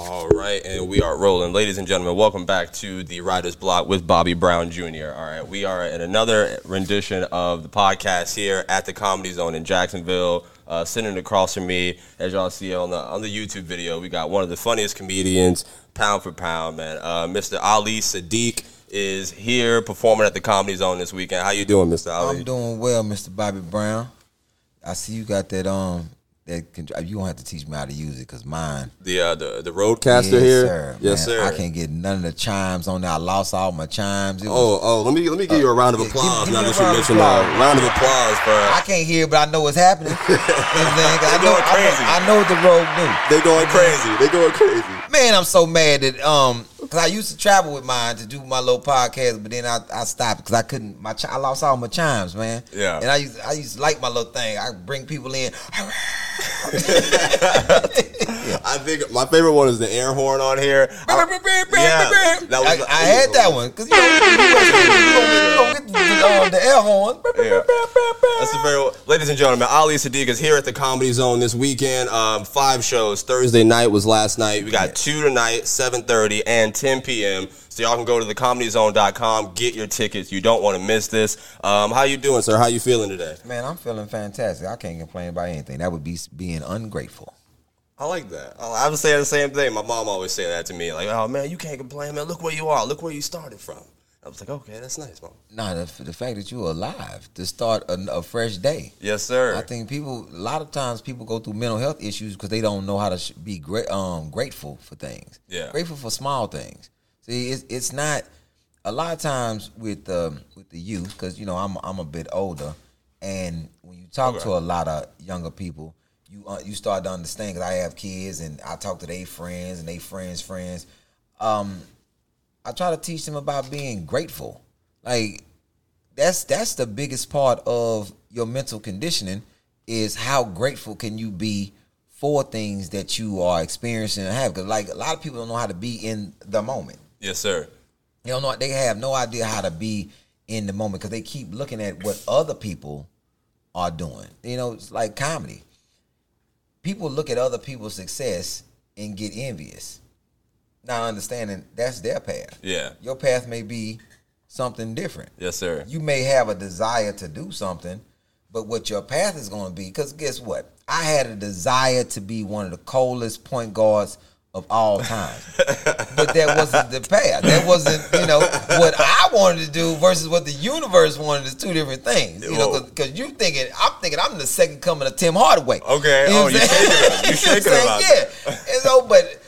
All right, and we are rolling. Ladies and gentlemen, welcome back to the Writer's Block with Bobby Brown Jr. All right, we are in another rendition of the podcast here at the Comedy Zone in Jacksonville. Uh, sitting across from me, as y'all see on the on the YouTube video, we got one of the funniest comedians, pound for pound, man. Uh, Mr. Ali Siddiq is here performing at the Comedy Zone this weekend. How you doing, Mr. Ali? I'm doing well, Mr. Bobby Brown. I see you got that um that con- you don't have to teach me how to use it because mine. the uh, the the RODECaster yes, here. sir. Yes, man. sir. I can't get none of the chimes on there. I lost all my chimes. It was- Oh, oh, let me let me give you a round of yeah, give- applause. give now me that you mentioned uh, applause. round of applause for I can't hear, but I know what's happening. you know what I'm saying? 'Cause They're know, going I, crazy. know, I know what the road do. they going crazy. They going crazy. Man, I'm so mad that um, cause I used to travel with mine to do my little podcast, but then I, I stopped because I couldn't. My I lost all my chimes, man. Yeah. And I used I used to like my little thing. I bring people in. I think my favorite one is the air horn on here. I- Yeah, that was- I, I had that one because you know, you don't you don't get the, the air horn. Yeah. That's the very ladies and gentlemen. Ali Siddiq is here at the Comedy Zone this weekend. Um, five shows. Thursday night was last night. We got two tonight, seven thirty and ten p.m. So y'all can go to thecomedyzone.com, get your tickets. You don't want to miss this. Um, how you doing, sir? How you feeling today? Man, I'm feeling fantastic. I can't complain about anything. That would be being ungrateful. I like that. I was saying the same thing. My mom always say that to me, like, "Oh man, you can't complain, man. Look where you are. Look where you started from." I was like, "Okay, that's nice, mom." Nah, the, the fact that you're alive to start a, a fresh day. Yes, sir. I think people a lot of times people go through mental health issues because they don't know how to sh- be great, um, grateful for things. Yeah. grateful for small things. See, it's it's not a lot of times with um, with the youth because you know I'm I'm a bit older, and when you talk Okay. to a lot of younger people, you uh, you start to understand because I have kids and I talk to their friends and their friends friends. Um, I try to teach them about being grateful, like that's that's the biggest part of your mental conditioning is how grateful can you be for things that you are experiencing and have. Because like a lot of people don't know how to be in the moment. Yes, sir. they don't know they have no idea how to be in the moment because they keep looking at what other people are doing. You know it's like comedy. People look at other people's success and get envious not understanding that's their path Yeah. your path may be something different Yes, sir. you may have a desire to do something, but what your path is going to be, because guess what? I had a desire to be one of the coldest point guards of all time, but that wasn't the path. That wasn't, you know, what I wanted to do versus what the universe wanted is two different things. You know, because you thinking, I'm thinking I'm the second coming of Tim Hardaway. Okay. You know Oh, you shaking. You shaking about? Yeah. And so, but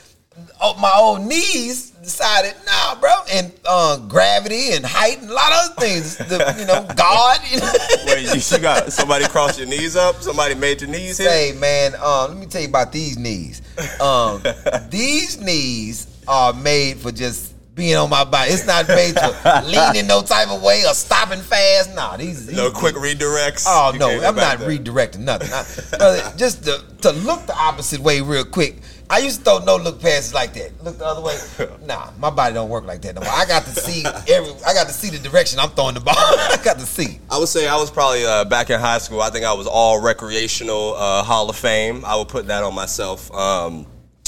my old knees decided, nah, bro, and uh, gravity and height and a lot of other things. The, you know, God. You know? Wait, you, you got somebody cross your knees up? Somebody made your knees hit? Hey man, um, let me tell you about these knees. Um, these knees are made for just being on my body. It's not made to lean in no type of way or stopping fast. Nah, these, these No quick redirects. Oh no, I'm not there. redirecting nothing. I, brother, just to, to look the opposite way real quick. I used to throw no look passes like that. Look the other way. Nah, my body don't work like that no more. I got to see every. I got to see the direction I'm throwing the ball. I got to see. I would say I was probably uh, back in high school. I think I was all recreational uh, Hall of Fame. I would put that on myself. Um,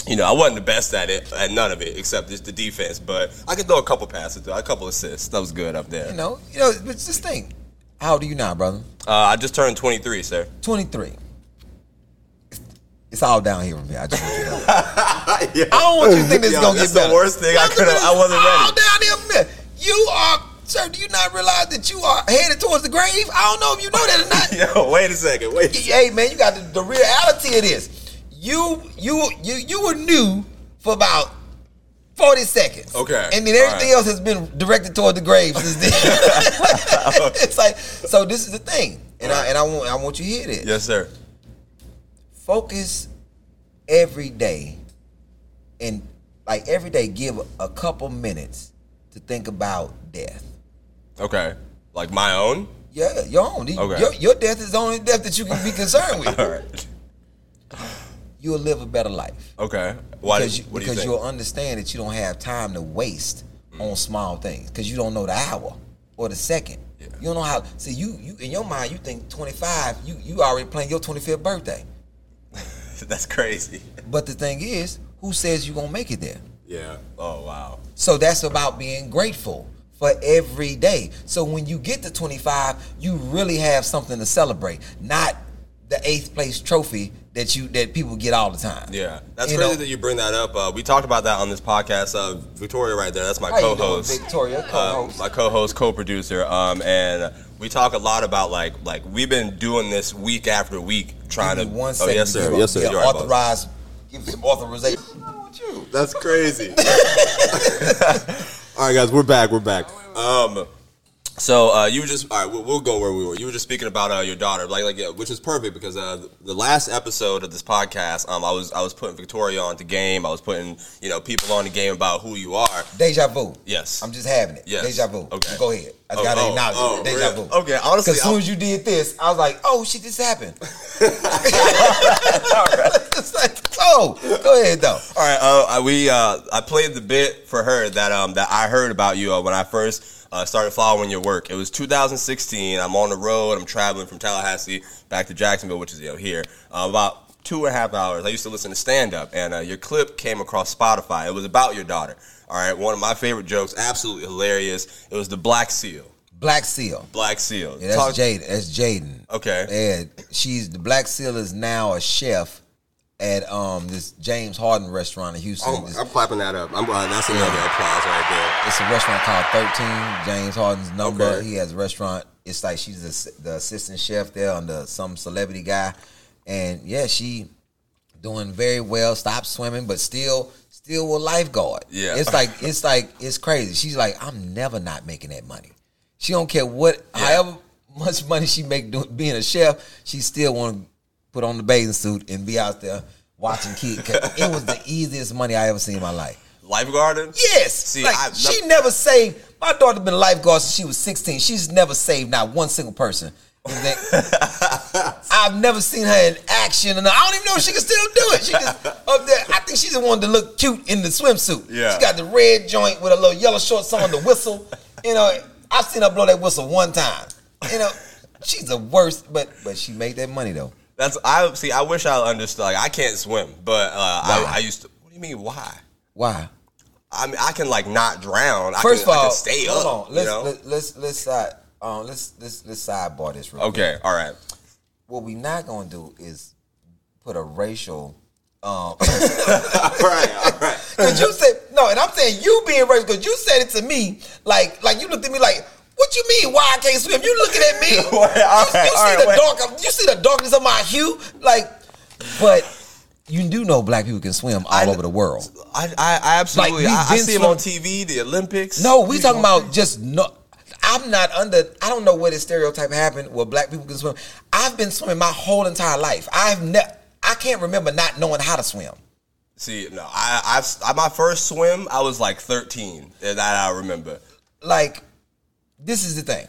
you know, I wasn't the best at it, at none of it, except just the defense. But I could throw a couple passes, a couple assists. That was good up there. You know, you know. But just think. How old are you now, brother? Uh, I just turned 23, sir. 23. It's all down here from here. I just want you to know. yeah. I don't want you to think this is Yo, gonna that's get better. the worst thing I could have. I wasn't ready. All down here from here. You are, sir. Do you not realize that you are headed towards the grave? I don't know if you know that or not. Yo, wait a second. Wait. hey man, you got the, the reality of this. You you you you were new for about forty seconds. Okay. And then everything right. else has been directed toward the grave since then. it's like so. This is the thing, and I and I want I want you to hear this. Yes, sir. Focus every day, and like every day, give a couple minutes to think about death. Okay. Like my own? Yeah, your own. Okay. Your, your death is the only death that you can be concerned with. All right. You'll live a better life. Okay. Why because you, you because think? you'll understand that you don't have time to waste mm. on small things because you don't know the hour or the second. Yeah. You don't know how. See, you you in your mind, you think 25. You you already planning your 25th birthday. That's crazy. But the thing is, who says you're gonna make it there? Yeah. Oh wow. So that's about being grateful for every day. So when you get to 25, you really have something to celebrate, not the eighth place trophy that you that people get all the time. Yeah, that's You crazy know- that you bring that up. Uh, we talked about that on this podcast. Uh, Victoria, right there, that's my How you doing, co-host. Victoria, Um, co-host. my co-host, co-producer, um, and we talk a lot about like like we've been doing this week after week, trying Give to. me one oh second yes, sir. give Yes, sir. a- yeah, authorize, give some authorization. What's wrong with you? That's crazy. all right, guys, we're back. We're back. Um, so uh, you were just all right. We'll, we'll go where we were. You were just speaking about uh, your daughter, like like yeah, which is perfect because uh, the last episode of this podcast, um, I was I was putting Victoria on the game. I was putting you know people on the game about who you are. Deja vu. Yes. I'm just having it. Yes. Deja vu. Okay. Go ahead. I Oh, gotta oh, acknowledge oh, it. Deja really? vu. Okay, honestly, as soon I'm- as you did this, I was like, oh shit, this happened. It's like, oh, go ahead though. All right, uh, I- we uh, I played the bit for her that um that I heard about you uh, when I first uh, started following your work. It was 2016. I'm on the road. I'm traveling from Tallahassee back to Jacksonville, which is you know here uh, about two and a half hours. I used to listen to stand up, and uh, your clip came across Spotify. It was about your daughter. All right, one of my favorite jokes, absolutely hilarious. It was the Black Seal. Black Seal. Black Seal. Yeah, that's Talk- Jaden. That's Jaden. Okay. And she's the Black Seal is now a chef at um this James Harden restaurant in Houston. Oh, I'm clapping that up. I'm uh, that's another applause right there. It's a restaurant called 13, James Harden's number. Okay. He has a restaurant. It's like she's the, the assistant chef there under some celebrity guy. And yeah, she doing very well, stopped swimming, but still still a lifeguard. Yeah. It's like it's like it's crazy. She's like, I'm never not making that money. She don't care what however much money she make doing being a chef, she still want to put on the bathing suit and be out there watching kids. it was the easiest money I ever seen in my life. Lifeguarding. Yes. See, like, I- she never saved. My daughter been a lifeguard since she was 16. She's never saved not one single person. I've never seen her in action, and I don't even know if she can still do it. She just up there. I think she just wanted to look cute in the swimsuit. Yeah. She got the red joint with a little yellow shorts on, the whistle. You know, I've seen her blow that whistle one time. You know, she's the worst, but but she made that money though. That's I see. I wish I understood. Like I can't swim, but uh, I, I used to. What do you mean? Why? Why? I mean, I can like not drown. First I can, of I all, can stay hold up. on. Let's you know? let, let's let's side um let's let's let's sidebar this real quick. okay. All right. what we not gonna do is put a racial um All right. All right. because you said no and i'm saying you being racist because you said it to me like like you looked at me like what you mean why i can't swim you looking at me all you, you all see right, the wait. dark you see the darkness of my hue like but you do know black people can swim all I- over the world I, I, I absolutely. Like, I, I see them on TV, the Olympics. no we talking about just no I'm not under. I don't know where this stereotype happened where black people can swim. I've been swimming my whole entire life. I've never. I can't remember not knowing how to swim. See, no. I, I've I, my first swim. I was like 13. That I remember. like this is the thing.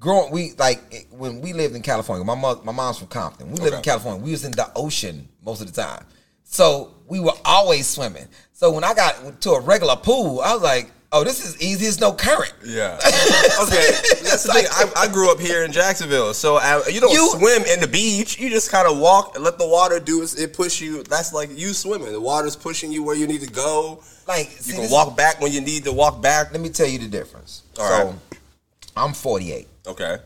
Growing, we like when we lived in California. My mom, my mom's from Compton. We lived in California. We was in the ocean most of the time, so we were always swimming. So when I got to a regular pool, I was like, "Oh, this is easy. It's no current." Yeah. okay. That's the thing. I, I grew up here in Jacksonville, so I, you don't You- swim in the beach. You just kind of walk and let the water do it. It push you. That's like you swimming. The water's pushing you where you need to go. Like You see, can walk back when you need to walk back. Let me tell you the difference. All so right. I'm 48. Okay.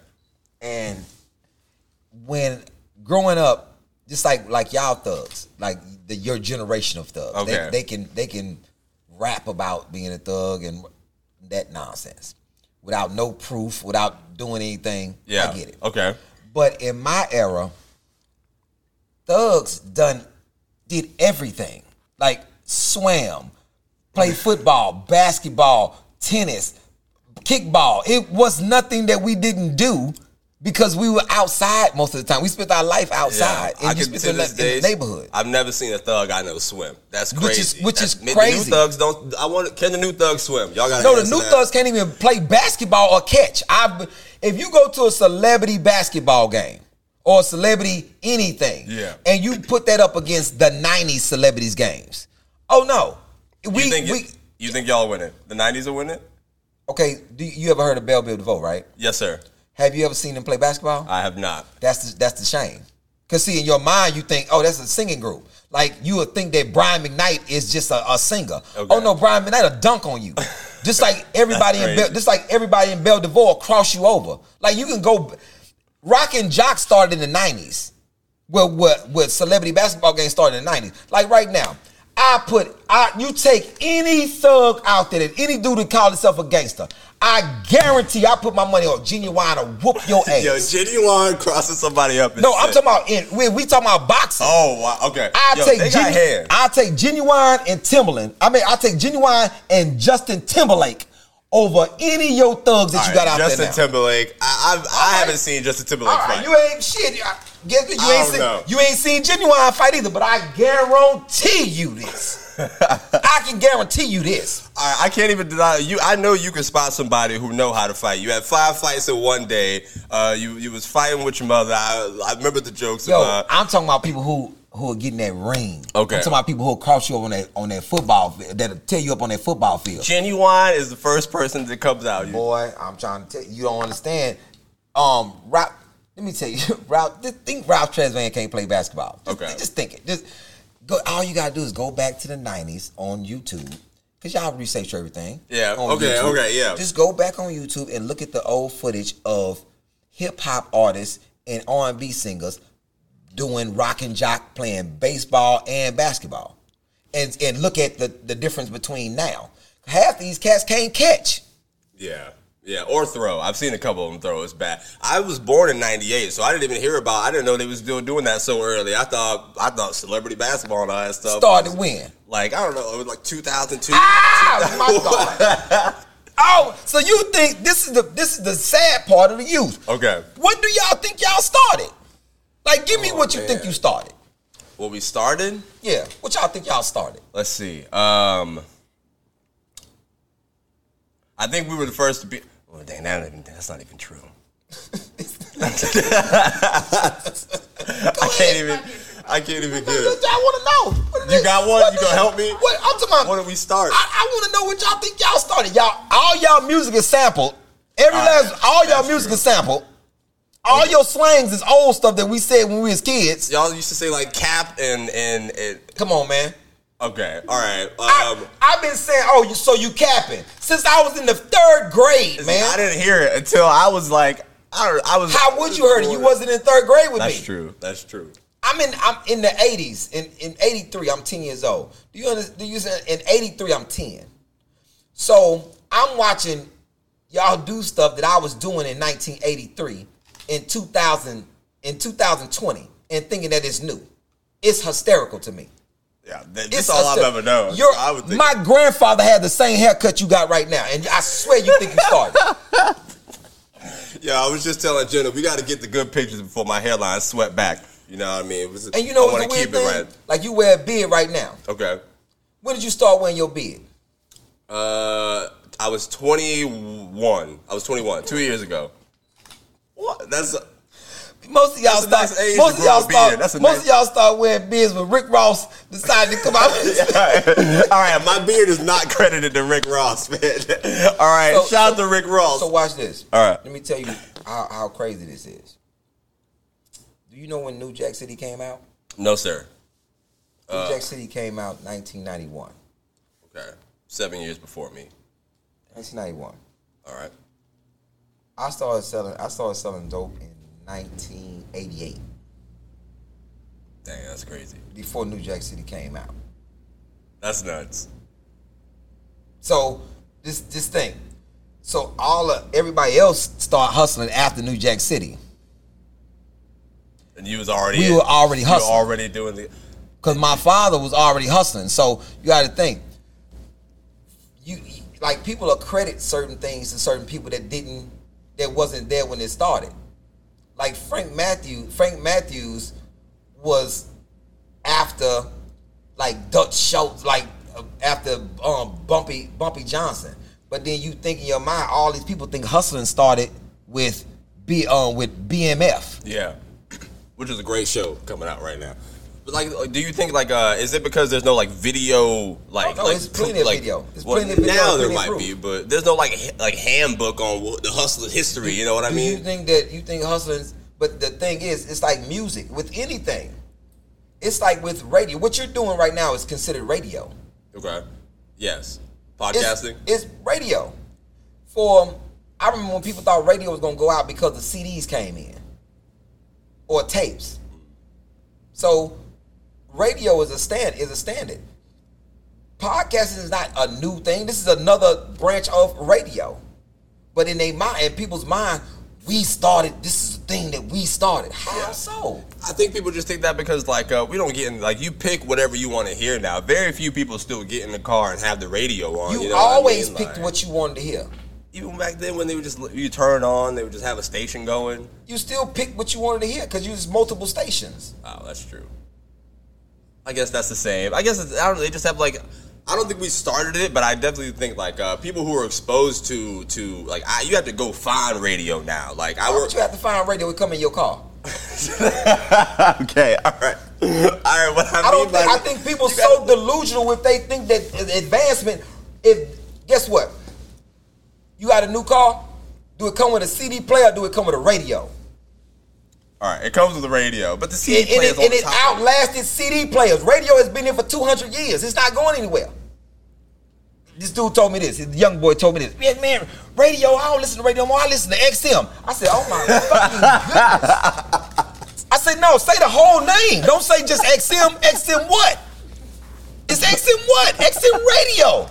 And when growing up, just like like y'all thugs, like the your generation of thugs, Okay. they, they can they can rap about being a thug and that nonsense without no proof, without doing anything. Yeah. I get it. Okay. But in my era, thugs done did everything. Like swam, played football, basketball, tennis, kickball. It was nothing that we didn't do because we were outside most of the time. We spent our life outside I and you spent to in, the, this in the neighborhood. I've never seen a thug I know swim. That's Which is- which is crazy. The new thugs don't. I want. Can the new thugs swim? Y'all got No, the new thugs can't even play basketball or catch. I, if you go to a celebrity basketball game or a celebrity anything, Yeah. and you put that up against the '90s celebrities games, oh no, we you think we you think y'all winning? The '90s are win it? Okay. Do you ever heard of Bell Biv DeVoe? Right? Yes, sir. Have you ever seen him play basketball? I have not. That's the, that's the shame. Cause see, in your mind, you think, oh, that's a singing group. Like you would think that Brian McKnight is just a, a singer. Okay. Oh no, Brian McKnight a dunk on you. Just like everybody in Bell, just like everybody in Belle DeVoe cross you over. Like you can go. Rock and Jock started in the nineties. Well, what what celebrity basketball games started in the nineties. Like right now, I put I you take any thug out there, that any dude that call himself a gangster. I guarantee I put my money on Ginuwine to whoop your ass. Yo, Ginuwine crossing somebody up. no, I'm talking about in we, we talking about boxing. Oh, wow. Okay. I Yo, take they got Genu- hands. I take Ginuwine and Timberland. I mean, I take Ginuwine and Justin Timberlake over any of your thugs that you got right, out Justin there Justin Timberlake. I, I right. haven't seen Justin Timberlake All right, fight. you ain't shit. I- Guess what? You ain't seen know. you ain't seen Ginuwine fight either. But I guarantee you this. I can guarantee you this. Right, I can't even deny you. I know you can spot somebody who know how to fight. You had five fights in one day. Uh, you you was fighting with your mother. I, I remember the jokes. Yo, about, I'm talking about people who who are getting that ring. Okay. I'm talking about people who will cross you over on that on that football field, that'll tear you up on that football field. Ginuwine is the first person that comes out. Boy, I'm trying to tell you, you don't understand. Um, Ralph, let me tell you, Ralph, think Ralph Tresvant can't play basketball. Just, Okay. just think it. Just go. All you gotta do is go back to the '90s on YouTube. Cause y'all research everything. Yeah, okay, YouTube. okay, yeah. Just go back on YouTube and look at the old footage of hip hop artists and R and B singers doing rock and jock, playing baseball and basketball, and and look at the the difference between now. Half these cats can't catch. Yeah. Yeah, or throw. I've seen a couple of them throw. It's bad. I was born in '98, so I didn't even hear about. I didn't know they was still doing that so early. I thought I thought celebrity basketball and all that stuff Started was, when? Like I don't know, it was like 2002. Ah, my God. Oh, so you think this is the this is the sad part of the youth? Okay. When do y'all think y'all started? Like, give me Oh, what you man. think you started. Well, we started. Yeah, what y'all think y'all started? Let's see. Um, I think we were the first to be. Well, dang, that, even- that's not even true. I can't even. I can't even get it. I want to know. What You is- got one? what You gonna is- help me? What I'm talking about? When did we start? I, I want to know what y'all think y'all started. Y'all, all y'all music is sampled. Every All right, last, all y'all that's music true. is sampled. All your slangs is old stuff that we said when we was kids. Y'all used to say like cap and and it. Come on, man. Okay, all right. I, Um, I've been saying, oh, you so you capping since I was in the third grade, man. I didn't hear it until I was like, I don't. I was. How would you heard it? You wasn't in third grade with That's me. That's true. That's true. I'm in. I'm in the 80s. In in 83, I'm 10 years old. Do you understand? Do you understand? In 83, I'm 10. So I'm watching y'all do stuff that I was doing in 1983, in 2000, in 2020, and thinking that it's new. It's hysterical to me. Yeah, It's that's all I've ever known. You're- I would think. my grandfather had the same haircut you got right now, and I swear you think you started. Yeah, I was just telling Jenna we got to get the good pictures before my hairline swept back. You know what I mean? It was- And you know want the to weird keep thing? it right. Like you wear a beard right now. Okay. When did you start wearing your beard? Uh, I was 21. I was 21 two years ago. What? That's Most of y'all start. most of y'all start. Most nice- of y'all start wearing beards when Rick Ross decided to come out. all right. My beard is not credited to Rick Ross, man. All right, So- shout out so- to Rick Ross. so watch this. All right. Let me tell you how, how crazy this is. Do you know when New Jack City came out? no, sir. New Uh. Jack City came out 1991. Okay, seven years before me. 1991. All right. I started selling. I started selling dope in 1988, Dang, that's crazy. before New Jack City came out. That's nuts. So this this thing. So all of everybody else start hustling after New Jack City. And you was already. We were already you were hustling. already doing the. Cause my father was already hustling. So you got to think. You like people will credit certain things to certain people that didn't, that wasn't there when it started. Like Frank Matthews. Frank Matthews was after, like Dutch Schultz, like uh, after um, Bumpy Bumpy Johnson. But then you think in your mind, all these people think hustling started with B um with BMF. Yeah, which is a great show coming out right now. But like, do you think like, uh, is it because there's no like video, like, no, like it's plenty of like, video. It's well, plenty of video, Now there might proof. be, but there's no like like handbook on the hustler history. You know what I Do you think that you think hustling's but the thing is, it's like music with anything. It's like with radio. What you're doing right now is considered radio. Okay. Yes. It's, Podcasting. it's radio. For I remember when people thought radio was gonna go out because the CDs came in or tapes. So radio is a stand is a standard. Podcasting is not a new thing. This is another branch of radio. But in their mind, in people's mind, we started. This is the thing that we started. How Yeah. so? I think people just think that because like uh, we don't get in like you pick whatever you want to hear now. Very few people still get in the car and have the radio on. You, You, know what I always mean? picked Like, what you wanted to hear. even back then when they would just you turn on, they would just have a station going. You still picked what you wanted to hear because you was multiple stations. Oh, that's true. I guess that's the same. I guess it's, I don't. They just have like. I don't think we started it, but I definitely think like uh, people who are exposed to to like I, you have to go find radio now. Like I work. you have to find radio to come in your car? okay, all right, all right. What I, I don't mean think. I think people so gotta- delusional if they think that advancement. If guess what, you got a new car. Do it come with a CD player? Or do it come with a radio? All right, it comes with the radio, but the CD And, and player's it, on and it outlasted CD players. Radio has been here for two hundred years. It's not going anywhere. This dude told me this. His young boy told me this. Man, man, radio. I don't listen to radio more. I listen to XM. I said, oh my fucking goodness. I said, no. Say the whole name. Don't say just XM. XM what? It's XM what? XM radio.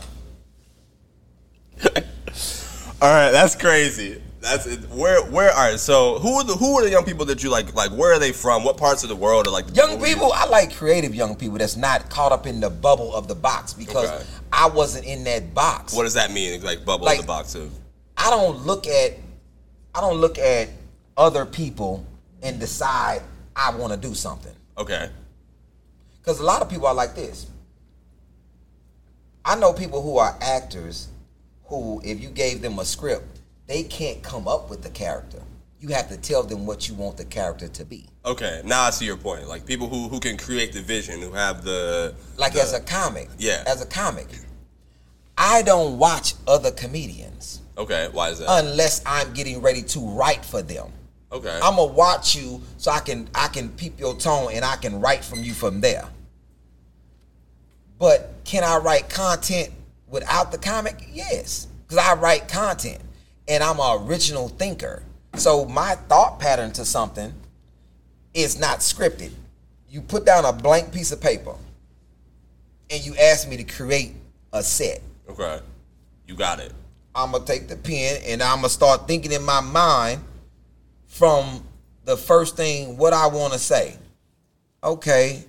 All right, that's crazy. That's it. Where where are So who are the who are the young people that you like? Like where are they from? What parts of the world are like the Young people, I like creative young people that's not caught up in the bubble of the box because Okay. I wasn't in that box. What does that mean? Like bubble Like- in the box of. I don't look at I don't look at other people and decide I want to do something. Okay. Because a lot of people are like this. I know people who are actors who, if you gave them a script, they can't come up with the character. You have to tell them what you want the character to be. Okay. Now I see your point. Like people who who can create the vision, who have the Like the- as a comic. Yeah. As a comic. I don't watch other comedians Okay. Why is that? unless I'm getting ready to write for them. okay. I'm gonna watch you so I can I can peep your tone and I can write from you from there. But can I write content without the comic? Yes, because I write content and I'm an original thinker. So my thought pattern to something is not scripted. You put down a blank piece of paper and you ask me to create a set. okay. You got it. I'm gonna take the pen and I'm gonna start thinking in my mind from the first thing what I want to say. Okay,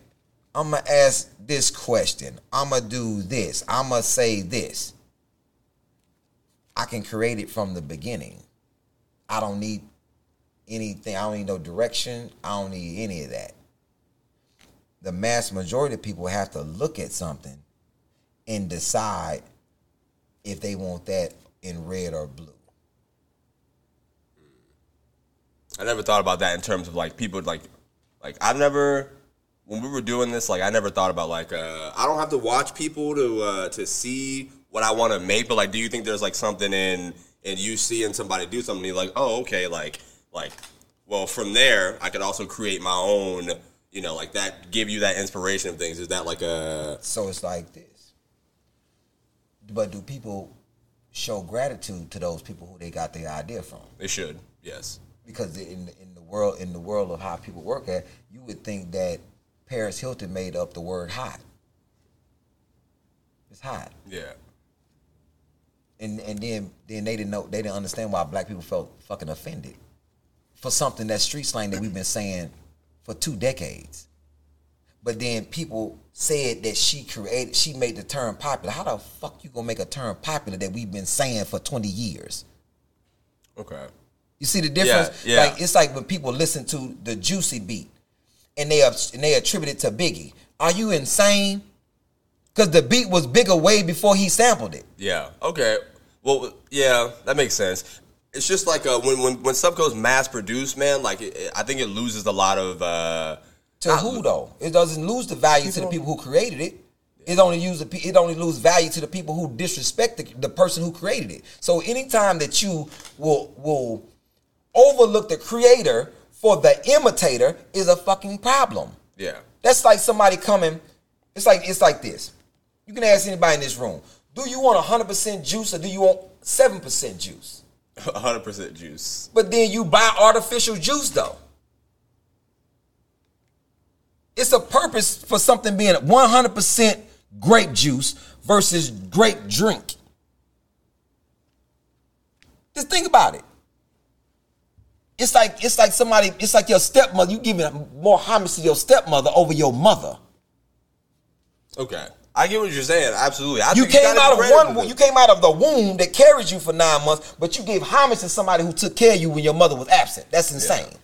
I'm gonna ask this question. I'm gonna do this. I'm gonna say this. I can create it from the beginning. I don't need anything. I don't need no direction. I don't need any of that. The mass majority of people have to look at something and decide if they want that in red or blue. I never thought about that in terms of like people like like I've never when we were doing this like I never thought about like uh I don't have to watch people to uh to see what I want to make but like do you think there's like something in and you seeing somebody do something you're like oh okay like like well from there I could also create my own you know like that give you that inspiration of things is that like a So it's like this. But do people show gratitude to those people who they got the idea from? they should yes Because in in the world in the world of how people work at, you would think that Paris Hilton made up the word hot. It's hot. yeah and and then then they didn't know they didn't understand why black people felt fucking offended for something that's street slang that we've been saying for two decades. But then people said that she created, she made the term popular. How the fuck you gonna make a term popular that we've been saying for twenty years? okay You see the difference? Yeah, yeah. Like it's like when people listen to the Juicy beat and they are, and they attribute it to Biggie. Are you insane? Because the beat was bigger way before he sampled it. Yeah. Okay. Well, yeah, that makes sense. It's just like uh, when when when stuff goes mass produced, man. Like it, it- I think it loses a lot of. Uh, To who though? It doesn't lose the value to the people who created it. It only use the, pe- it only lose value to the people who disrespect the, the person who created it. So anytime that you will will overlook the creator for the imitator is a fucking problem. yeah. That's like somebody coming. It's like it's like this. You can ask anybody in this room. Do you want 100% juice or do you want 7% juice? 100% juice. But then you buy artificial juice though. It's a purpose for something being 100% grape juice versus grape drink. Just think about it. It's like it's like somebody. It's like your stepmother. You giving more homage to your stepmother over your mother. Okay. I get what you're saying. Absolutely. I You think came gotta out of one. You came out of the womb that carried you for nine months, but you gave homage to somebody who took care of you when your mother was absent. That's insane.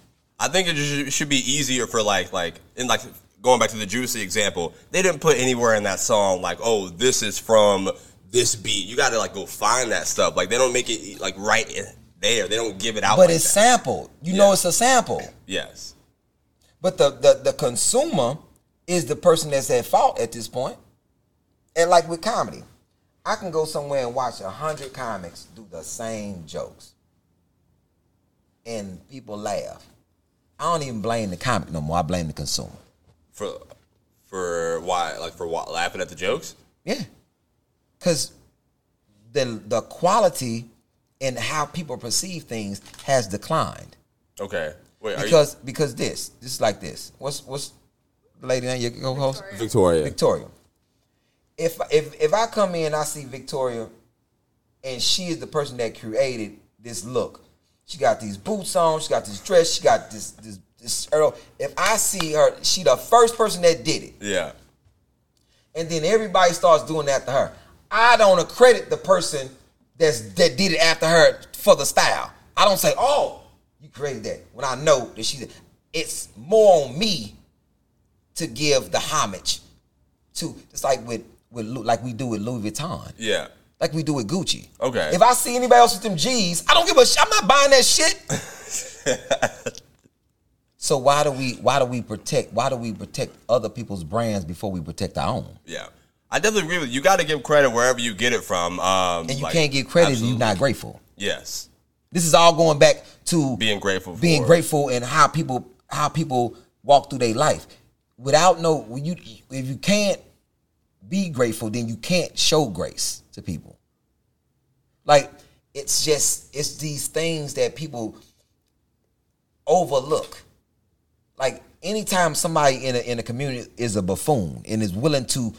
I think it should be easier for like like in like going back to the Juicy example. They didn't put anywhere in that song like, oh, this is from this beat. You got to like go find that stuff. Like they don't make it like right there. They don't give it out. But like it's that. sampled. You know it's a sample. Yes. But the, the the consumer is the person that's at fault at this point. And like with comedy, I can go somewhere and watch a hundred comics do the same jokes, and people laugh. I don't even blame the comic no more. I blame the consumer. For for why like for what laughing at the jokes? Yeah, because the the quality and how people perceive things has declined. Okay. Wait. Are Because because this this is like this. What's what's the lady name? Your co-host you, Victoria. Victoria. If if if I come in, I see Victoria, and she is the person that created this look. She got these boots on. She got this dress. She got this this this. Earl. If I see her, she the first person that did it, Yeah. and then everybody starts doing that to her. I don't accredit the person that's that did it after her for the style. I don't say, "Oh, you created that." When I know that she, did. it's more on me to give the homage to. It's like with with like we do with Louis Vuitton, Yeah. like we do with Gucci. Okay. If I see anybody else with them G's, I don't give a. Sh- I'm not buying that shit. so why do we why do we protect why do we protect other people's brands before we protect our own? Yeah. I definitely agree with you. You got to give credit wherever you get it from. Um, And you like, can't get credit if you're not grateful. Yes. This is all going back to Being grateful. Being grateful and how people how people walk through their life. Without no you if you can't be grateful, then you can't show grace to people. Like it's just it's these things that people overlook. Like anytime somebody in a in a community is a buffoon and is willing to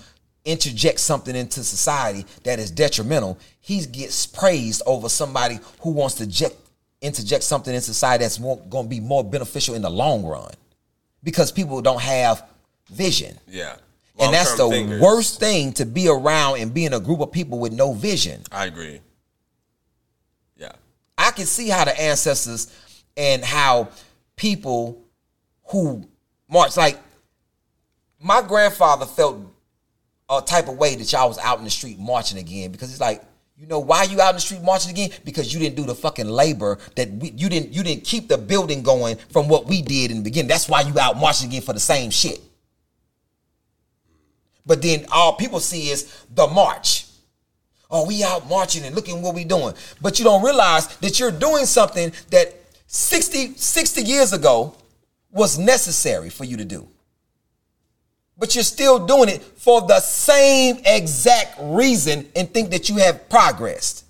interject something into society that is detrimental, he gets praised over somebody who wants to jet, interject something in society that's going to be more beneficial in the long run, because people don't have vision, Yeah. And that's the thinkers. worst thing to be around and be in a group of people with no vision. I agree. Yeah. I can see how the ancestors and how people who march like my grandfather felt a type of way that y'all was out in the street marching again because it's like you know why you out in the street marching again because you didn't do the fucking labor that we, you didn't you didn't keep the building going from what we did in the beginning that's why you out marching again for the same shit but then all people see is the march oh, we out marching and looking what we doing. But you don't realize that you're doing something that 60, 60 years ago was necessary for you to do. But you're still doing it for the same exact reason and think that you have progressed.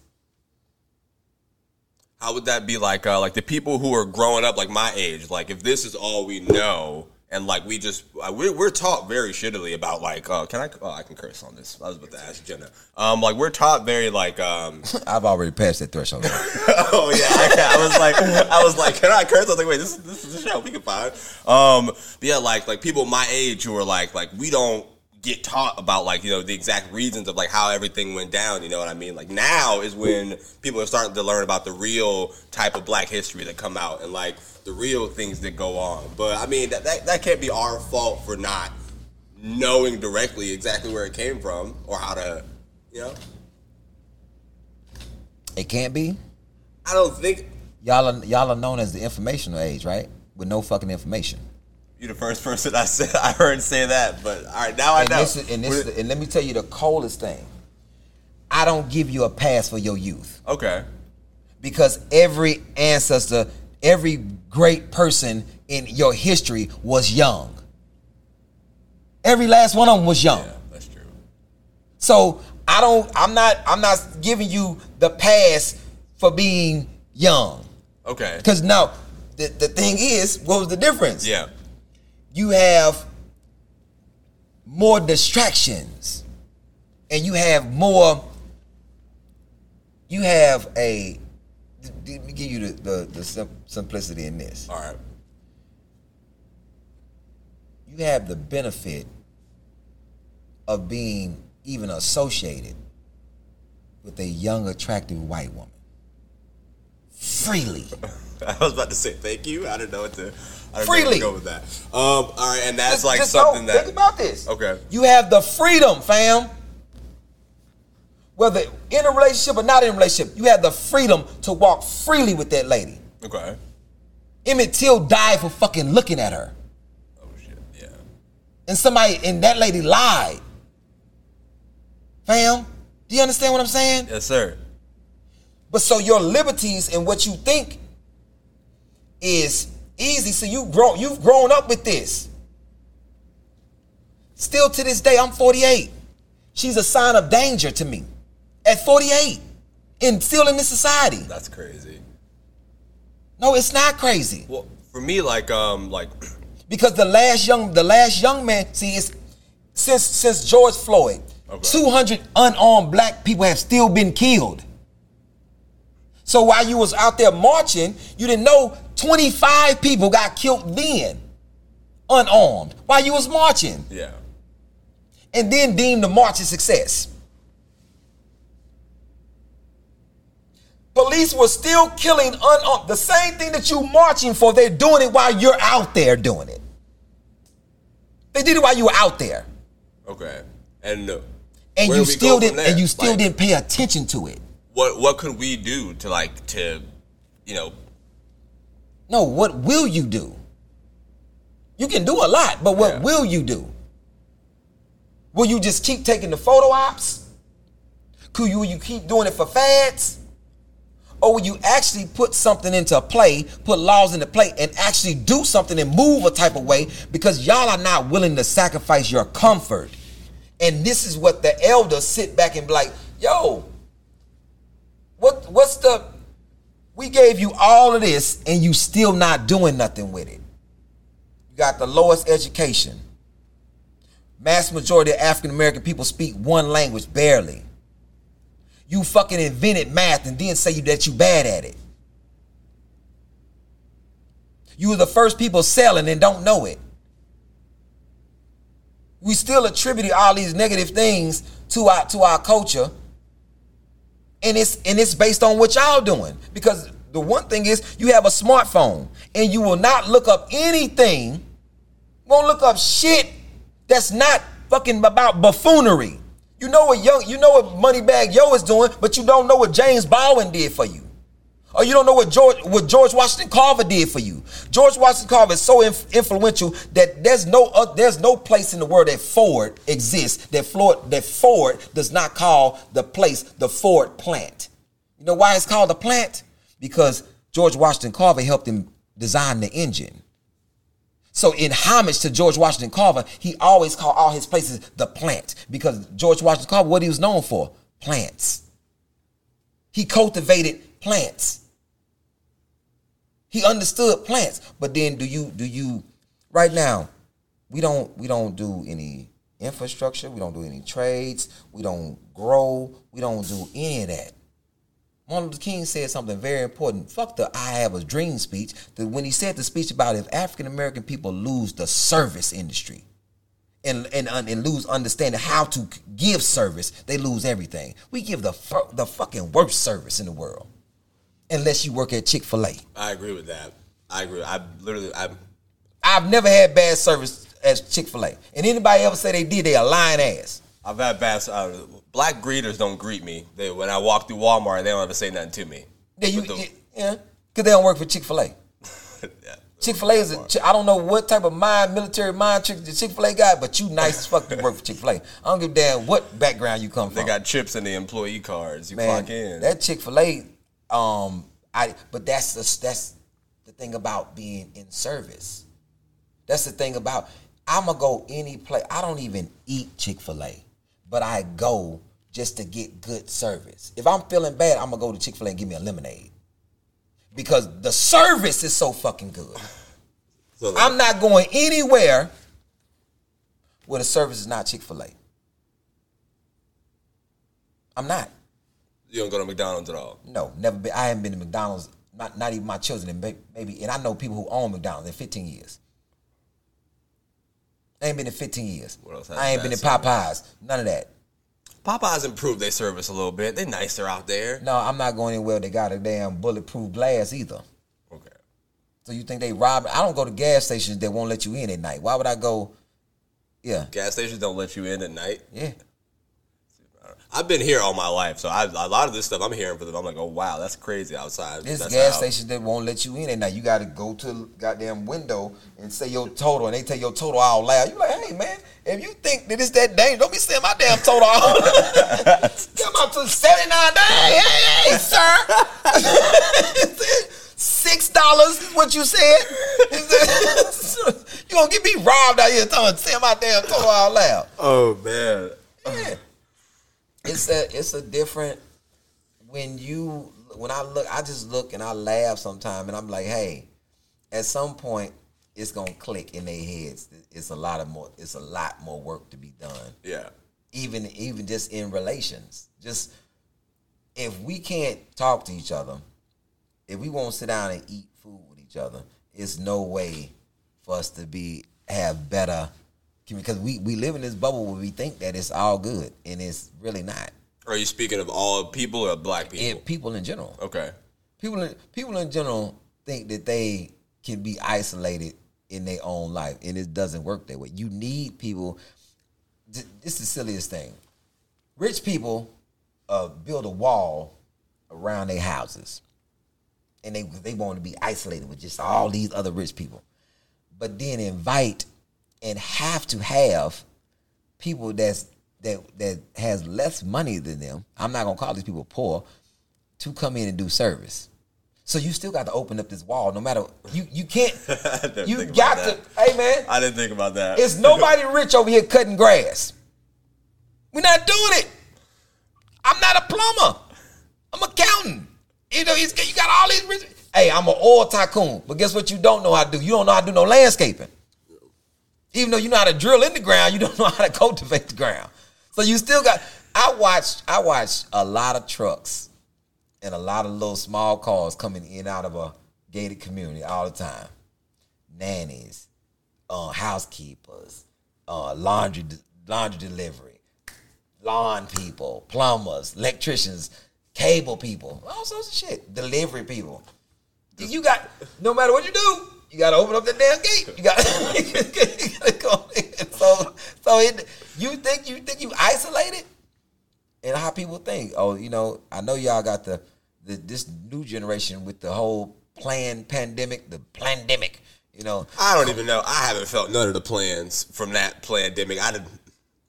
How would that be like? Uh, like the people who are growing up, like my age. Like if this is all we know, and like we just we're, we're taught very shittily about like uh, can I? Oh, I can curse on this. I was about to ask Jenna. Um, like we're taught very like um. I've already passed that threshold. oh yeah, I, I was like, I was like, can I curse? I was like, wait, this is this is a show we can find. Um, but yeah, like like people my age who are like like we don't get taught about like you know the exact reasons of like how everything went down. You know what I mean? Like now is when people are starting to learn about the real type of Black history that come out and like the real things that go on. But I mean that that, that can't be our fault for not knowing directly exactly where it came from or how to, you know. it can't be. I don't think Y'all are, y'all are known as the informational age, right? With no fucking information. You're the first person I said I heard say that, but all right, now I And, know. this is, and, this is- and let me tell you the coldest thing. I don't give you a pass for your youth. okay, because every ancestor, every great person in your history was young. Every last one of them was young. Yeah, that's true. So I don't. I'm not. I'm not giving you the pass for being young. Okay. Because now, the, the thing is, what was the difference? Yeah. You have more distractions, and you have more. You have a. Let me give you the the, the sim- simplicity in this. All right. You have the benefit of being even associated with a young, attractive white woman freely. I was about to say thank you. I don't know what to. I didn't know where Freely. to go with that. Um. All right, and that's Just- like just something that. think about this. Okay. You have the freedom, fam. Whether in a relationship or not in a relationship, you have the freedom to walk freely with that lady. Okay. Emmett Till died for fucking looking at her. Oh shit. Yeah. And somebody and that lady lied. Fam, do you understand what I'm saying? Yes, sir. But so your liberties and what you think is easy. So you grow you've grown up with this. Still to this day, I'm 48. She's a sign of danger to me. At 48. And still in this society. That's crazy. No, it's not crazy. Well, for me, like, um, like, Because the last young the last young man, see, it's since since George Floyd, Okay. 200 unarmed black people have still been killed. So while you was out there marching, you didn't know 25 people got killed then, unarmed, while you was marching, yeah. and then deemed the march a success. Police were still killing unarmed. The same thing that you marching for, they're doing it while you're out there doing it. They did it while you were out there. Okay. And uh, And you still didn't and you still Like, didn't pay attention to it. What What could we do to like to, you know? No, what will you do? You can do a lot, but what Yeah. will you do? Will you just keep taking the photo ops? Could you, will you keep doing it for fads? Or will you actually put something into play, put laws into play, and actually do something and move a type of way because y'all are not willing to sacrifice your comfort. And this is what the elders sit back and be like, yo, what what's the we gave you all of this and you still not doing nothing with it. You got the lowest education. Mass majority of African American people speak one language barely. You fucking invented math and then say that you bad at it. You were the first people selling and don't know it. We still attribute all these negative things to our to our culture and it's and it's based on what y'all doing because the one thing is you have a smartphone and you will not look up anything won't look up shit that's not fucking about buffoonery you know what young you know what Moneybagg Yo is doing but you don't know what james baldwin did for you or you don't know what George what George Washington Carver did for you. George Washington Carver is so inf- influential that there's no uh, there's no place in the world that Ford exists that Ford that Ford does not call the place the Ford plant. You know why it's called a plant? Because George Washington Carver helped him design the engine. So in homage to George Washington Carver, he always called all his places the plant because George Washington Carver, what he was known for, plants. He cultivated plants. He understood plants. But then do you do you right now, we don't we don't do any infrastructure, we don't do any trades, we don't grow, we don't do any of that. Martin Luther King said something very important. Fuck the I have a dream speech. That when he said the speech about if African American people lose the service industry and, and and lose understanding how to give service, they lose everything. We give the fu- the fucking worst service in the world, unless you work at Chick Fil A. I agree with that. I agree. I literally, I I've never had bad service as Chick Fil A, and anybody ever say they did, they a lying ass. I've had bad. Uh, black greeters don't greet me. They when I walk through Walmart, they don't ever say nothing to me. Yeah, you, the- yeah, because they don't work for Chick Fil A. yeah. Chick Fil A is a, I don't know what type of mind, military mind trick the Chick Fil A got, but you nice as fuck to work for Chick Fil A. I don't give a damn what background you come They from. They got chips in the employee cards. You man, clock in. that Chick Fil A, um, I but that's the, that's the thing about being in service. That's the thing about I'ma go any place. I don't even eat Chick Fil A, but I go just to get good service. If I'm feeling bad, I'm gonna go to Chick Fil A and give me a lemonade because the service is so fucking good. So I'm not going anywhere where the service is not Chick Fil A. I'm not. you don't go to McDonald's at all. No, never been. I haven't been to McDonald's. Not not even my children. And maybe, and I know people who own McDonald's in 15 years. I ain't been in 15 years. What else I ain't been in? Popeyes. None of that. Popeyes improved their service a little bit. They're nicer out there. No, I'm not going anywhere. They got a damn bulletproof glass either. Okay. So you think they rob? I don't go to gas stations that won't let you in at night. Why would I go? Yeah, Gas stations don't let you in at night. yeah. I've been here all my life, so I, a lot of this stuff I'm hearing for them. I'm like, oh wow, that's crazy outside. There's That's gas stations that won't let you in at night. You got to go to the goddamn window and say your total, and they tell your total out loud. You like, hey man, if you think that it's that dangerous, don't be saying my damn total out. Come up to seventy nine. Hey, hey, hey, sir. Six dollars is what you said. you gonna get me robbed out here talking saying my damn total out loud. Oh man. Yeah. It's a it's a different when you when I look I just look and I laugh sometimes and I'm like, hey, at some point it's gonna click in their heads. It's a lot of more it's a lot more work to be done. Yeah. Even even just in relations. Just if we can't talk to each other, if we won't sit down and eat food with each other, it's no way for us to be have better because we, we live in this bubble where we think that it's all good and it's really not. Are you speaking of all people or black people? And people in general, okay. people in, people in general think that they can be isolated in their own life, and it doesn't work that way. You need people. This is the silliest thing. Rich people uh, build a wall around their houses, and they they want to be isolated with just all these other rich people, but then invite and have to have people that's that that has less money than them. I'm not gonna call these people poor to come in and do service. So you still got to open up this wall, no matter you. You can't. you got to. Hey man, I didn't think about that. it's nobody rich over here cutting grass. We're not doing it. I'm not a plumber. I'm an accountant. You know, he's, you got all these rich. Hey, I'm an oil tycoon. But guess what? You don't know how to do. You don't know how to do no landscaping. Even though you know how to drill in the ground, you don't know how to cultivate the ground. So you still got. I watch. I watch a lot of trucks and a lot of little small cars coming in out of a gated community all the time. Nannies, uh, housekeepers, uh, laundry laundry delivery, lawn people, plumbers, electricians, cable people, all sorts of shit, delivery people. You got no matter what you do, you got to open up that damn gate. You got to go. In. So so it, you think you think you isolated, and how people think. Oh, you know, I know y'all got the, the this new generation with the whole planned pandemic, the pandemic. You know, I don't even know. I haven't felt none of the plans from that pandemic. I didn't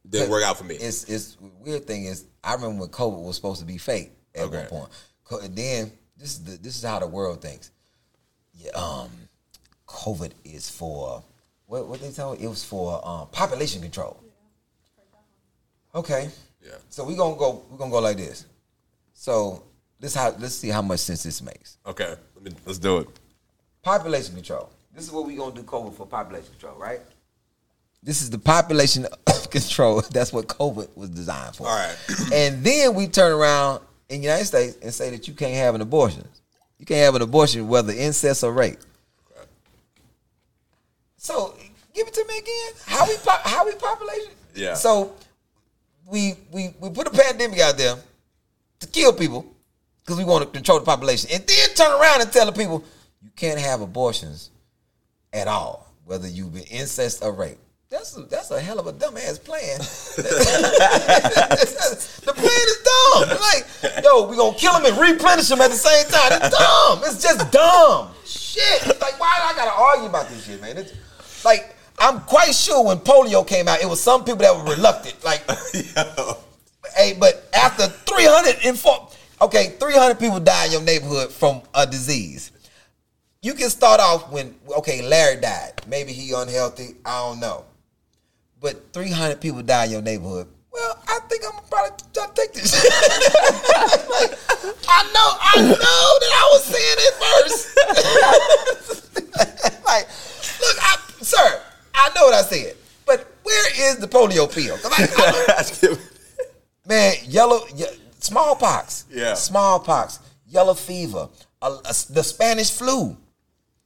didn't work out for me. It's it's weird thing is I remember when COVID was supposed to be fake at Okay. one point. Then this is the, this is how the world thinks. Yeah, um, COVID is for what what they tell it was for um, population control. Okay, Yeah. so we gonna go we gonna go like this. So this how let's see how much sense this makes. Okay. Let me, let's do it. Population control. This is what we gonna do COVID for population control, right? This is the population control. That's what COVID was designed for. All right. and then we turn around in the United States and say that you can't have an abortion. You can't have an abortion whether incest or rape. So give it to me again. How we po- how we population? Yeah. So we we we put a pandemic out there to kill people because we want to control the population, and then turn around and tell the people you can't have abortions at all, whether you've been incest or rape. That's a, that's a hell of a dumbass plan. the plan is dumb. Like, yo, we gonna kill them and replenish them at the same time. It's dumb. It's just dumb. Shit. It's like, why do I gotta argue about this shit, man? It's like, I'm quite sure when polio came out, it was some people that were reluctant. Like, hey, but after 304, okay, 300 people die in your neighborhood from a disease. You can start off when, okay, Larry died. Maybe he unhealthy. I don't know. but 300 people die in your neighborhood. Well, I think I'm probably to take this. like, I know, I know that I was saying it first. like, look, I, sir, I know what I said, but where is the polio pill? I- I- man, yellow, ye- smallpox, Yeah. smallpox, yellow fever, uh, uh, the Spanish flu.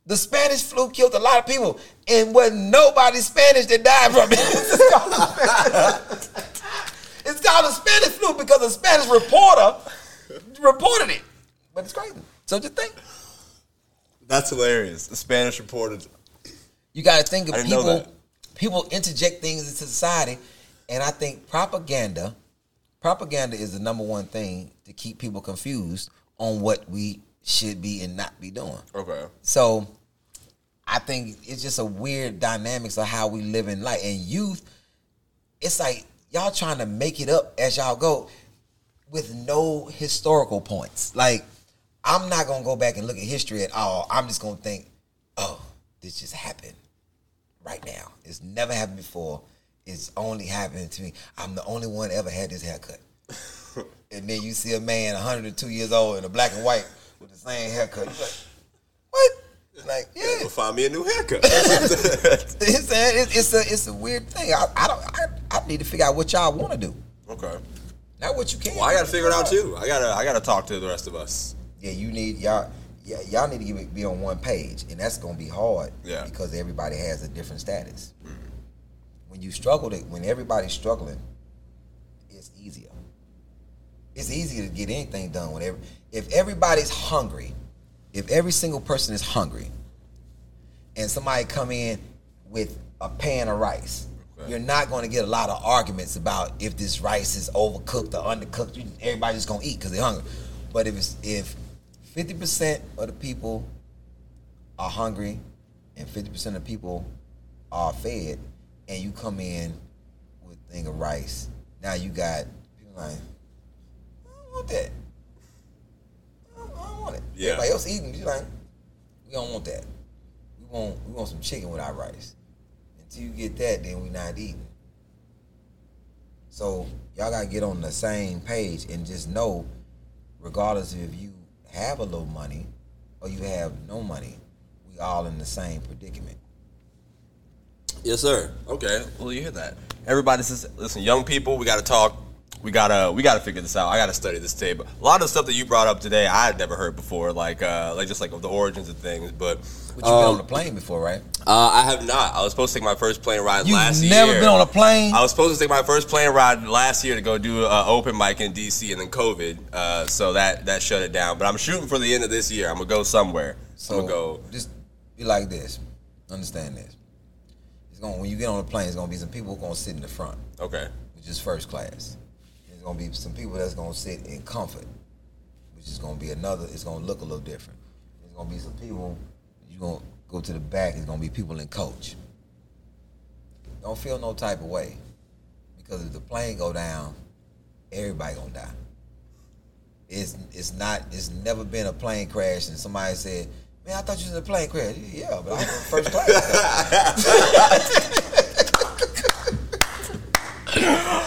The Spanish flu killed a lot of people, and wasn't nobody Spanish that died from it. it's, called the, it's called the Spanish flu because a Spanish reporter reported it. But it's crazy. So just think. That's hilarious. The Spanish reported. You got to think of I didn't know people. People interject things into society, and I think propaganda, propaganda is the number one thing to keep people confused on what we should be and not be doing. Okay. So I think it's just a weird dynamics of how we live in life. And youth, it's like y'all trying to make it up as y'all go with no historical points. Like, I'm not gonna go back and look at history at all. I'm just gonna think, oh, this just happened right now. It's never happened before. It's only happening to me. I'm the only one ever had this haircut. and then you see a man 102 years old in a black and white with the same haircut. You're like, what? Like, yeah. Well, find me a new haircut. It's a, it's a it's a weird thing. I, I don't I, I need to figure out what y'all want to do, okay. not what you can. Well, I gotta figure it out too. I gotta, I gotta talk to the rest of us. Yeah, you need y'all. Yeah, y'all need to get- be on one page, and that's gonna be hard. Yeah. because everybody has a different status. Mm-hmm. When you struggle, to, when everybody's struggling, it's easier. It's easier to get anything done. Whenever if everybody's hungry, if every single person is hungry, and somebody come in with a pan of rice, Okay. you're not going to get a lot of arguments about if this rice is overcooked or undercooked. Everybody's going to eat because they're hungry. But if it's if 50% of the people are hungry and 50% of the people are fed, and you come in with a thing of rice, now you got people like, I don't want that. I don't, I don't want it. Yeah. Everybody else eating, you like, we don't want that. We want we want some chicken with our rice. Until you get that, then we not eating. So y'all gotta get on the same page and just know, regardless of if you have a little money or you have no money, we all in the same predicament. Yes, sir. Okay. Well, you hear that. Everybody says, listen, young people, we got to talk. We gotta, we gotta figure this out. I gotta study this tape. A lot of the stuff that you brought up today, I had never heard before. Like, uh, like just like the origins of things. But But you've been on the plane before, right? uh, I have not. I was supposed to take my first plane ride last year. You've last never year. been on a plane. I was supposed to take my first plane ride last year to go do an open mic in DC, and then COVID, uh, so that that shut it down. But I'm shooting for the end of this year. I'm gonna go somewhere. So I'm gonna go. just be like this. Understand this. It's going when you get on the plane, it's gonna be some people gonna sit in the front, Okay. which is first class. Gonna be some people that's gonna sit in comfort, which is gonna be another. It's gonna look a little different. There's gonna be some people. You gonna go to the back. It's gonna be people in coach. Don't feel no type of way, because if the plane go down, everybody gonna die. It's it's not. It's never been a plane crash, and somebody said, "Man, I thought you was in a plane crash." Yeah, but I was in first class.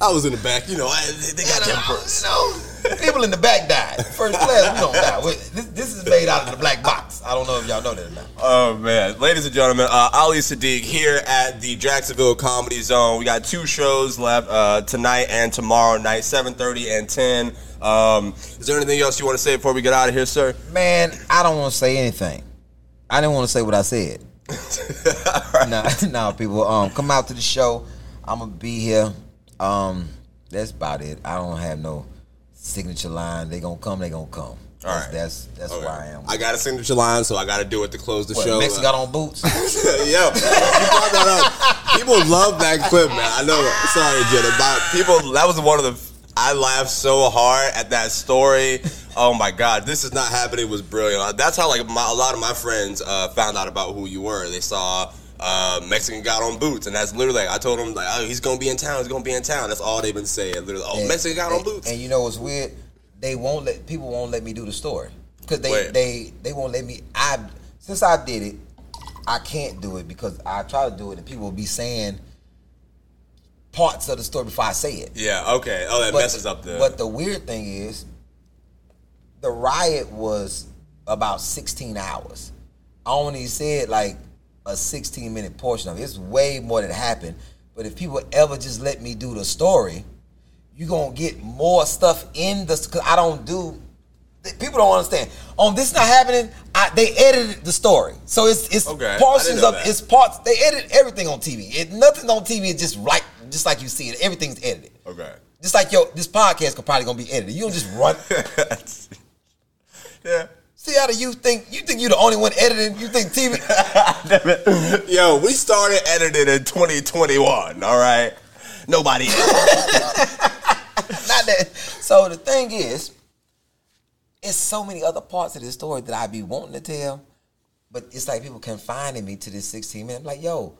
I was in the back. You know, I, they got You know, jumpers. you know, people in the back died. First class, we don't die. This, this is made out of the black box. I don't know if y'all know that or not. Oh man, ladies and gentlemen, uh, Ali Siddiq here at the Jacksonville Comedy Zone. We got two shows left uh, tonight and tomorrow night, seven thirty and ten. Um, is there anything else you want to say before we get out of here, sir? Man, I don't want to say anything. I didn't want to say what I said. nah, nah, people, um, come out to the show. I'm gonna be here. Um, that's about it. I don't have no signature line. They gonna come. They gonna come. That's All right. that's, that's Okay. where I am. I got a signature line, so I got to do it to close the What, show. Mexico got on boots. Yo, you brought that up. People love that clip, man. I know. Sorry, Jenna, but people. That was one of the. I laughed so hard at that story. Oh my god, this is not happening. It was brilliant. That's how like my, a lot of my friends uh, found out about who you were. They saw. Uh, Mexican got on boots, and that's literally. Like, I told him like, oh, he's gonna be in town. He's gonna be in town. That's all they've been saying. Literally, oh, And- Mexican got on boots. And you know what's weird? They won't let people won't let me do the story because they they they won't let me. I since I did it, I can't do it because I try to do it and people will be saying parts of the story before I say it. Yeah. Okay. Oh, that But messes up the. But the weird thing is, the riot was about 16 hours. I only said like a 16 minute portion of it. It's way more that happened. But if people ever just let me do the story, you're gonna get more stuff in the. Cause I don't do. People don't understand. On this not happening, I, they edited the story, so it's it's Okay, portions of that. it's parts. They edit everything on TV. It, nothing on TV is just like just like you see it. Everything's edited. okay. Just like yo, this podcast could probably gonna be edited. You don't just run. yeah. See how do you think? You think you the only one editing? You think TV? Yo, we started editing in 2021. All right. Nobody. Not that. So the thing is, it's so many other parts of this story that I be wanting to tell, but it's like people confining me to this 16 minutes. I'm like, yo,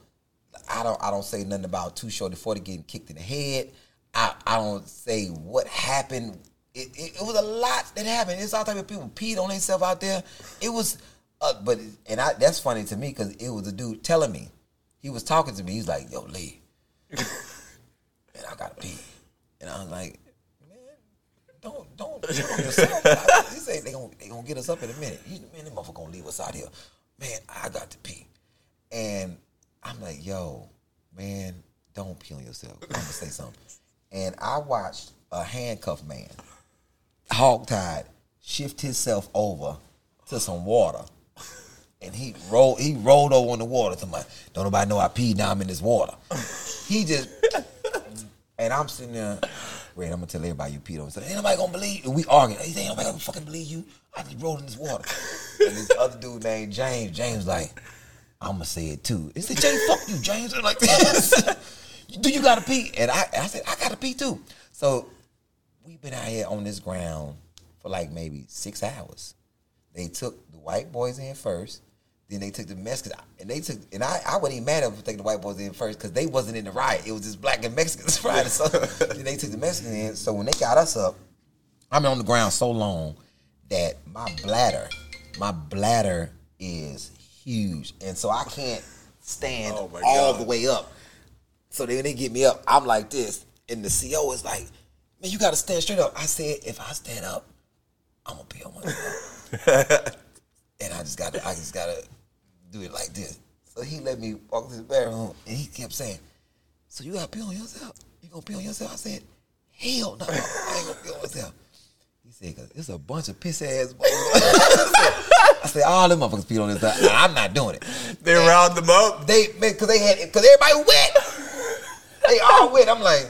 I don't, I don't say nothing about Too Short to 40 getting kicked in the head. I, I don't say what happened. It, it, it was a lot that happened. It's all type of people peed on themselves out there. It was, uh, but and I, that's funny to me because it was a dude telling me. He was talking to me. He's like, yo, Lee, man, I gotta pee, and I was like, man, don't don't on yourself. he say they gonna they gonna get us up in a minute. You, man, them motherfucker gonna leave us out here. Man, I got to pee, and I'm like, yo, man, don't pee on yourself. I'm gonna say something, and I watched a handcuffed man, hogtied, shift himself over to some water. And he rolled he rolled over in the water to my don't nobody know I peed now I'm in this water. He just and I'm sitting there, wait, I'm gonna tell everybody you peed on. So ain't nobody gonna believe. We arguing. He said, ain't nobody gonna fucking believe you. I just rolled in this water. And this other dude named James, James like, I'm gonna say it too. He said, James, fuck you, James. Like. Do you gotta pee? And I, I said, I gotta pee too. So we've been out here on this ground for like maybe six hours. They took the white boys in first. Then they took the Mexicans, and they took, and I, I wasn't even mad at them taking the white boys in first because they wasn't in the riot. It was just black and Mexicans riot. So then they took the Mexicans in. So when they got us up, I'm on the ground so long that my bladder, my bladder is huge, and so I can't stand Oh all God. the way up. So then they get me up, I'm like this, and the CO is like, "Man, you got to stand straight up." I said, "If I stand up, I'm gonna pee on myself." and I just got to, I just gotta do it like this. So he let me walk to the bathroom, and he kept saying, "So you gotta pee on yourself? You gonna pee on yourself?" I said, "Hell no, I ain't gonna pee on myself." He said, "Cause it's a bunch of piss ass." boys." I said, "All them motherfuckers peed on themselves. I'm not doing it." They round them up. They man, cause they had cause everybody wet. They all wet. I'm like,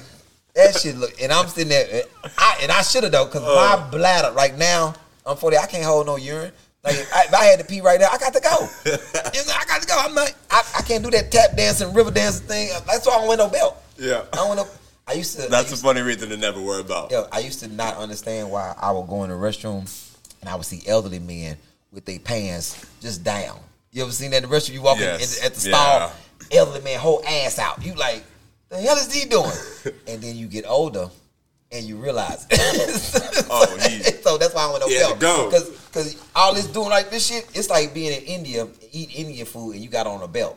that shit look and I'm sitting there and I and I should have though, cause my oh. bladder right now, I'm 40, I can't hold no urine. Like if I, if I had to pee right now, I got to go. You know, I got to go. I'm like, I, I can't do that tap dancing, river dancing thing. That's why I don't wear no belt. Yeah. I don't wear no I used to That's a used, funny reason to never worry about. yo, I used to not understand why I would go in the restroom and I would see elderly men with their pants just down. You ever seen that in the restroom? You walk in Yes. at, at the Yeah. stall, elderly man, whole ass out. You like, the hell is he doing? and then you get older and you realize. Oh, he- so that's why I went no He had to belt. go. Cause, Cause all this doing like this shit, it's like being in India, eat Indian food, and you got on a belt,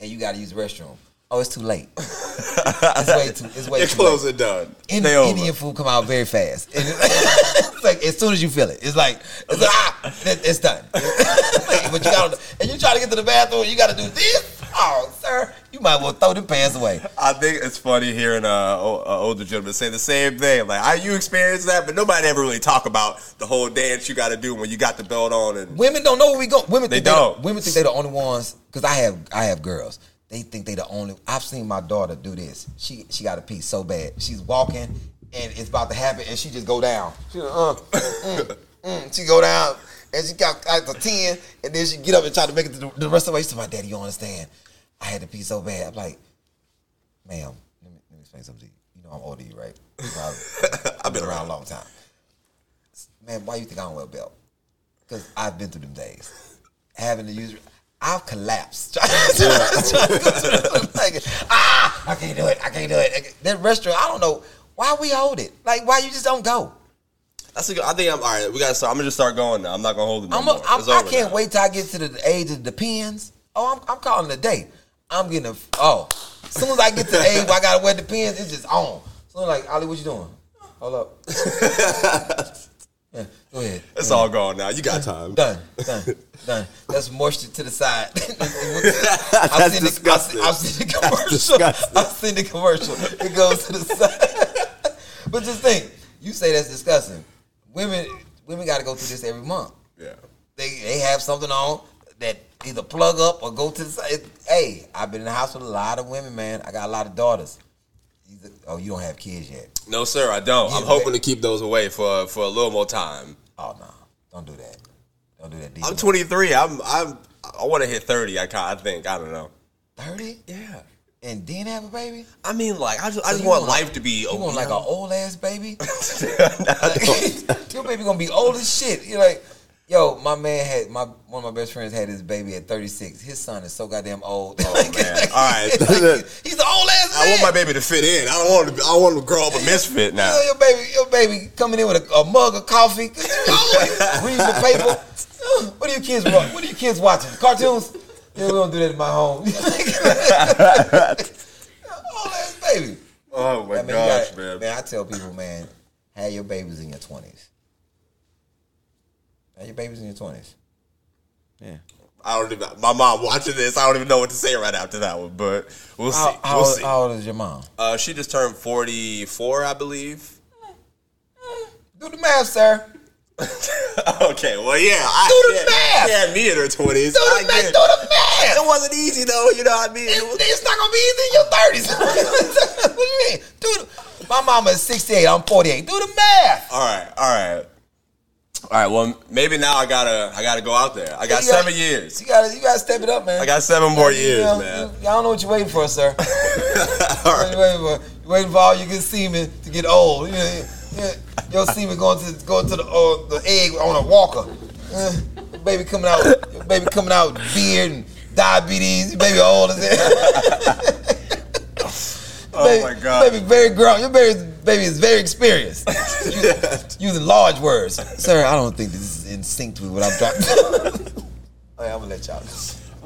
and you got to use the restroom. Oh, it's too late. it's way too. It's way too clothes late. are done. In, over. Indian food come out very fast. It's, it's like as soon as you feel it, it's like it's like, ah, it- it's done. but you got and you try to get to the bathroom, you got to do this. Oh, sir, you might as well throw them pants away. I think it's funny hearing uh, uh, older gentlemen say the same thing. Like, I you experience that, but nobody ever really talk about the whole dance you got to do when you got the belt on. And Women don't know where we go. Women They think don't. the- women think they're the only ones. Because I have I have girls. They think they're the only. I've seen my daughter do this. She she got a piece so bad. She's walking and it's about to happen, and she just go down. She uh, mm, mm. she go down and she got like a ten, and then she get up and try to make it to the, the rest of the way. She said, "My daddy, you understand? I had to pee so bad." I'm like, "Ma'am, let me, let me explain something to you. You know I'm older than you, right? I've, I've been around a long time. Man, why you think I don't wear a belt? Because I've been through them days. Having to use, I've collapsed. Trying trying to go to the- ah, I can't do it. I can't do it. That restaurant, I don't know why we hold it. Like, why you just don't go? that's a good. I think I'm all right. We got to start. I'm gonna just start going now. I'm not gonna hold it no I'm more. a, I'm, I can't now. wait till I get to the age of the pins. Oh, I'm, I'm calling it a day. I'm getting a, oh, As soon as I get to the age where I gotta wear the pins, it's just on. So I'm like, Ali, what you doing? Hold up. yeah, go ahead. It's all gone now. You got time. Done, done, done. That's moisture to the side. That's I've seen, the, I've, disgusting. seen, I've seen the commercial. I've seen the commercial. It goes to the side. but just think, you say that's disgusting. Women, women got to go through this every month. Yeah. They they have something on that either plug up or go to the side. Hey, I've been in the house with a lot of women, man. I got a lot of daughters. Oh, you don't have kids yet? No, sir, I don't. I'm hoping but- to keep those away for for a little more time. Oh no, don't do that. Don't do that. I'm 23. I'm I'm I want to hit 30. I I think I don't know. thirty Yeah. and then have a baby. I mean, like I just I just want want- life to be. You want like an old ass baby? Don't- Your baby gonna be old as shit. You're like, Yo, my man had my one of my best friends had his baby at 36. His son is so goddamn old. Oh man! All right, like, he's an old ass. I want my baby to fit in. I don't want to. I want to grow up a misfit now. You know, your baby, your baby coming in with a, a mug of coffee, reading the paper. What are you kids? What are you kids watching? Cartoons? Yeah, we don't do that in my home. old ass baby. Oh my I mean, gosh, got, man! Man, I tell people, man, have your babies in your 20s. Your baby's in your twenties. Yeah. I don't even. My mom watching this. I don't even know what to say right after that one. But we'll see. How, we'll see. how old is your mom? Uh, she just turned forty four, I believe. Eh, eh. Do the math, sir. okay, well, yeah. I, do the yeah, math. Yeah, me in her twenties. Do the math. Do the math. It wasn't easy though. You know what I mean? It, it was, it's not gonna be easy in your thirties. what do you mean? Do the, my mama is sixty eight. I'm forty eight. Do the math. All right. All right all right. Well, maybe now I gotta, I gotta go out there. I got You gotta- seven years. You gotta, you gotta step it up, man. I got seven more You years, know, man. you- Y'all know what you're waiting for, sir. all right. You're waiting for, you're waiting for all your good semen to get old. You know, you- your semen going to going to the uh, the egg on a walker. Uh, baby coming out, baby coming out with beard and diabetes. Baby old as hell. Oh baby, my God. Baby very grown. Your baby, baby is very experienced. Using- Using large words. Sir, I don't think this is in sync with what I'm trying to I'm gonna let y'all know.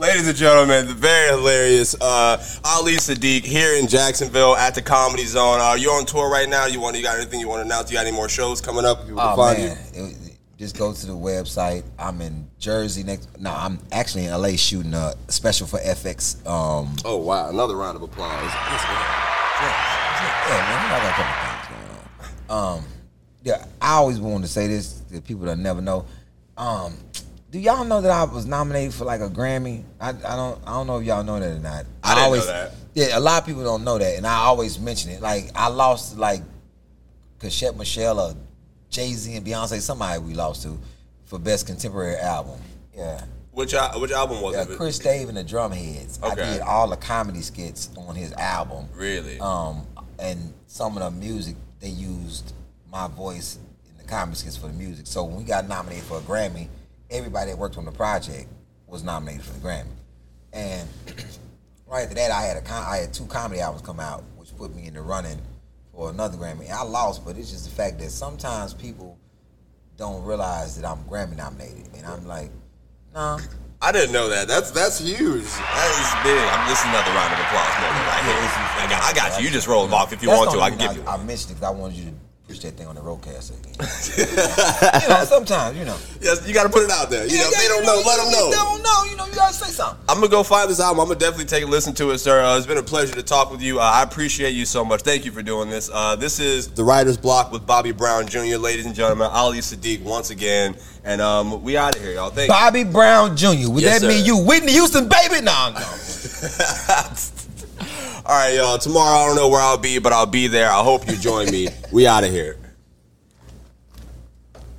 Ladies and gentlemen, the very hilarious uh, Ali Siddiq here in Jacksonville at the Comedy Zone. Uh, you on tour right now? You want? You got anything you want to announce? You got any more shows coming up? People Oh find man, It- just go to the website. I'm in Jersey next. No, I'm actually in LA shooting a special for FX. Um, Oh wow! Another round of applause. Yes, yeah, man, I got a couple things going on. Um, yeah, I always wanted to say this to people that never know. Um, do y'all know that I was nominated for like a Grammy? I, I don't I don't know if y'all know that or not. I know always, that. Yeah, a lot of people don't know that, and I always mention it. Like I lost like Cachette Michelle or Jay Z and Beyonce, somebody we lost to for best contemporary album. Yeah. Which which album was Yeah, it? Chris Dave and the Drumhedz. Okay. I did all the comedy skits on his album. Really? Um, and some of the music they used my voice in the comedy skits for the music. So when we got nominated for a Grammy, everybody that worked on the project was nominated for the Grammy. And right after that, I had a I had two comedy albums come out, which put me in the running for another Grammy. I lost, but it's just the fact that sometimes people don't realize that I'm Grammy nominated, and I'm like, nah. I didn't know that. That's that's huge. That is big. I'm just another round of applause moment right here. I got, I got you. You just roll them off if you That's want to. I only can give you. I, I mentioned it because I wanted you to push that thing on the RODECaster again. you know, sometimes you know. Yes, you got to put it out there. You know, if they don't know, let them know. They don't know. You know, you gotta say something. I'm gonna go find this album. I'm gonna definitely take a listen to it, sir. Uh, it's been a pleasure to talk with you. Uh, I appreciate you so much. Thank you for doing this. Uh, this is the Writer's Block with Bobby Brown Jr. Ladies and gentlemen, Ali Siddiq once again, and um, we out of here, y'all. Thank you. Bobby Brown Jr. Would Yes, that mean you Whitney Houston, baby? No, no. All right, y'all. Tomorrow I don't know where I'll be, but I'll be there. I hope you join me. We out of here.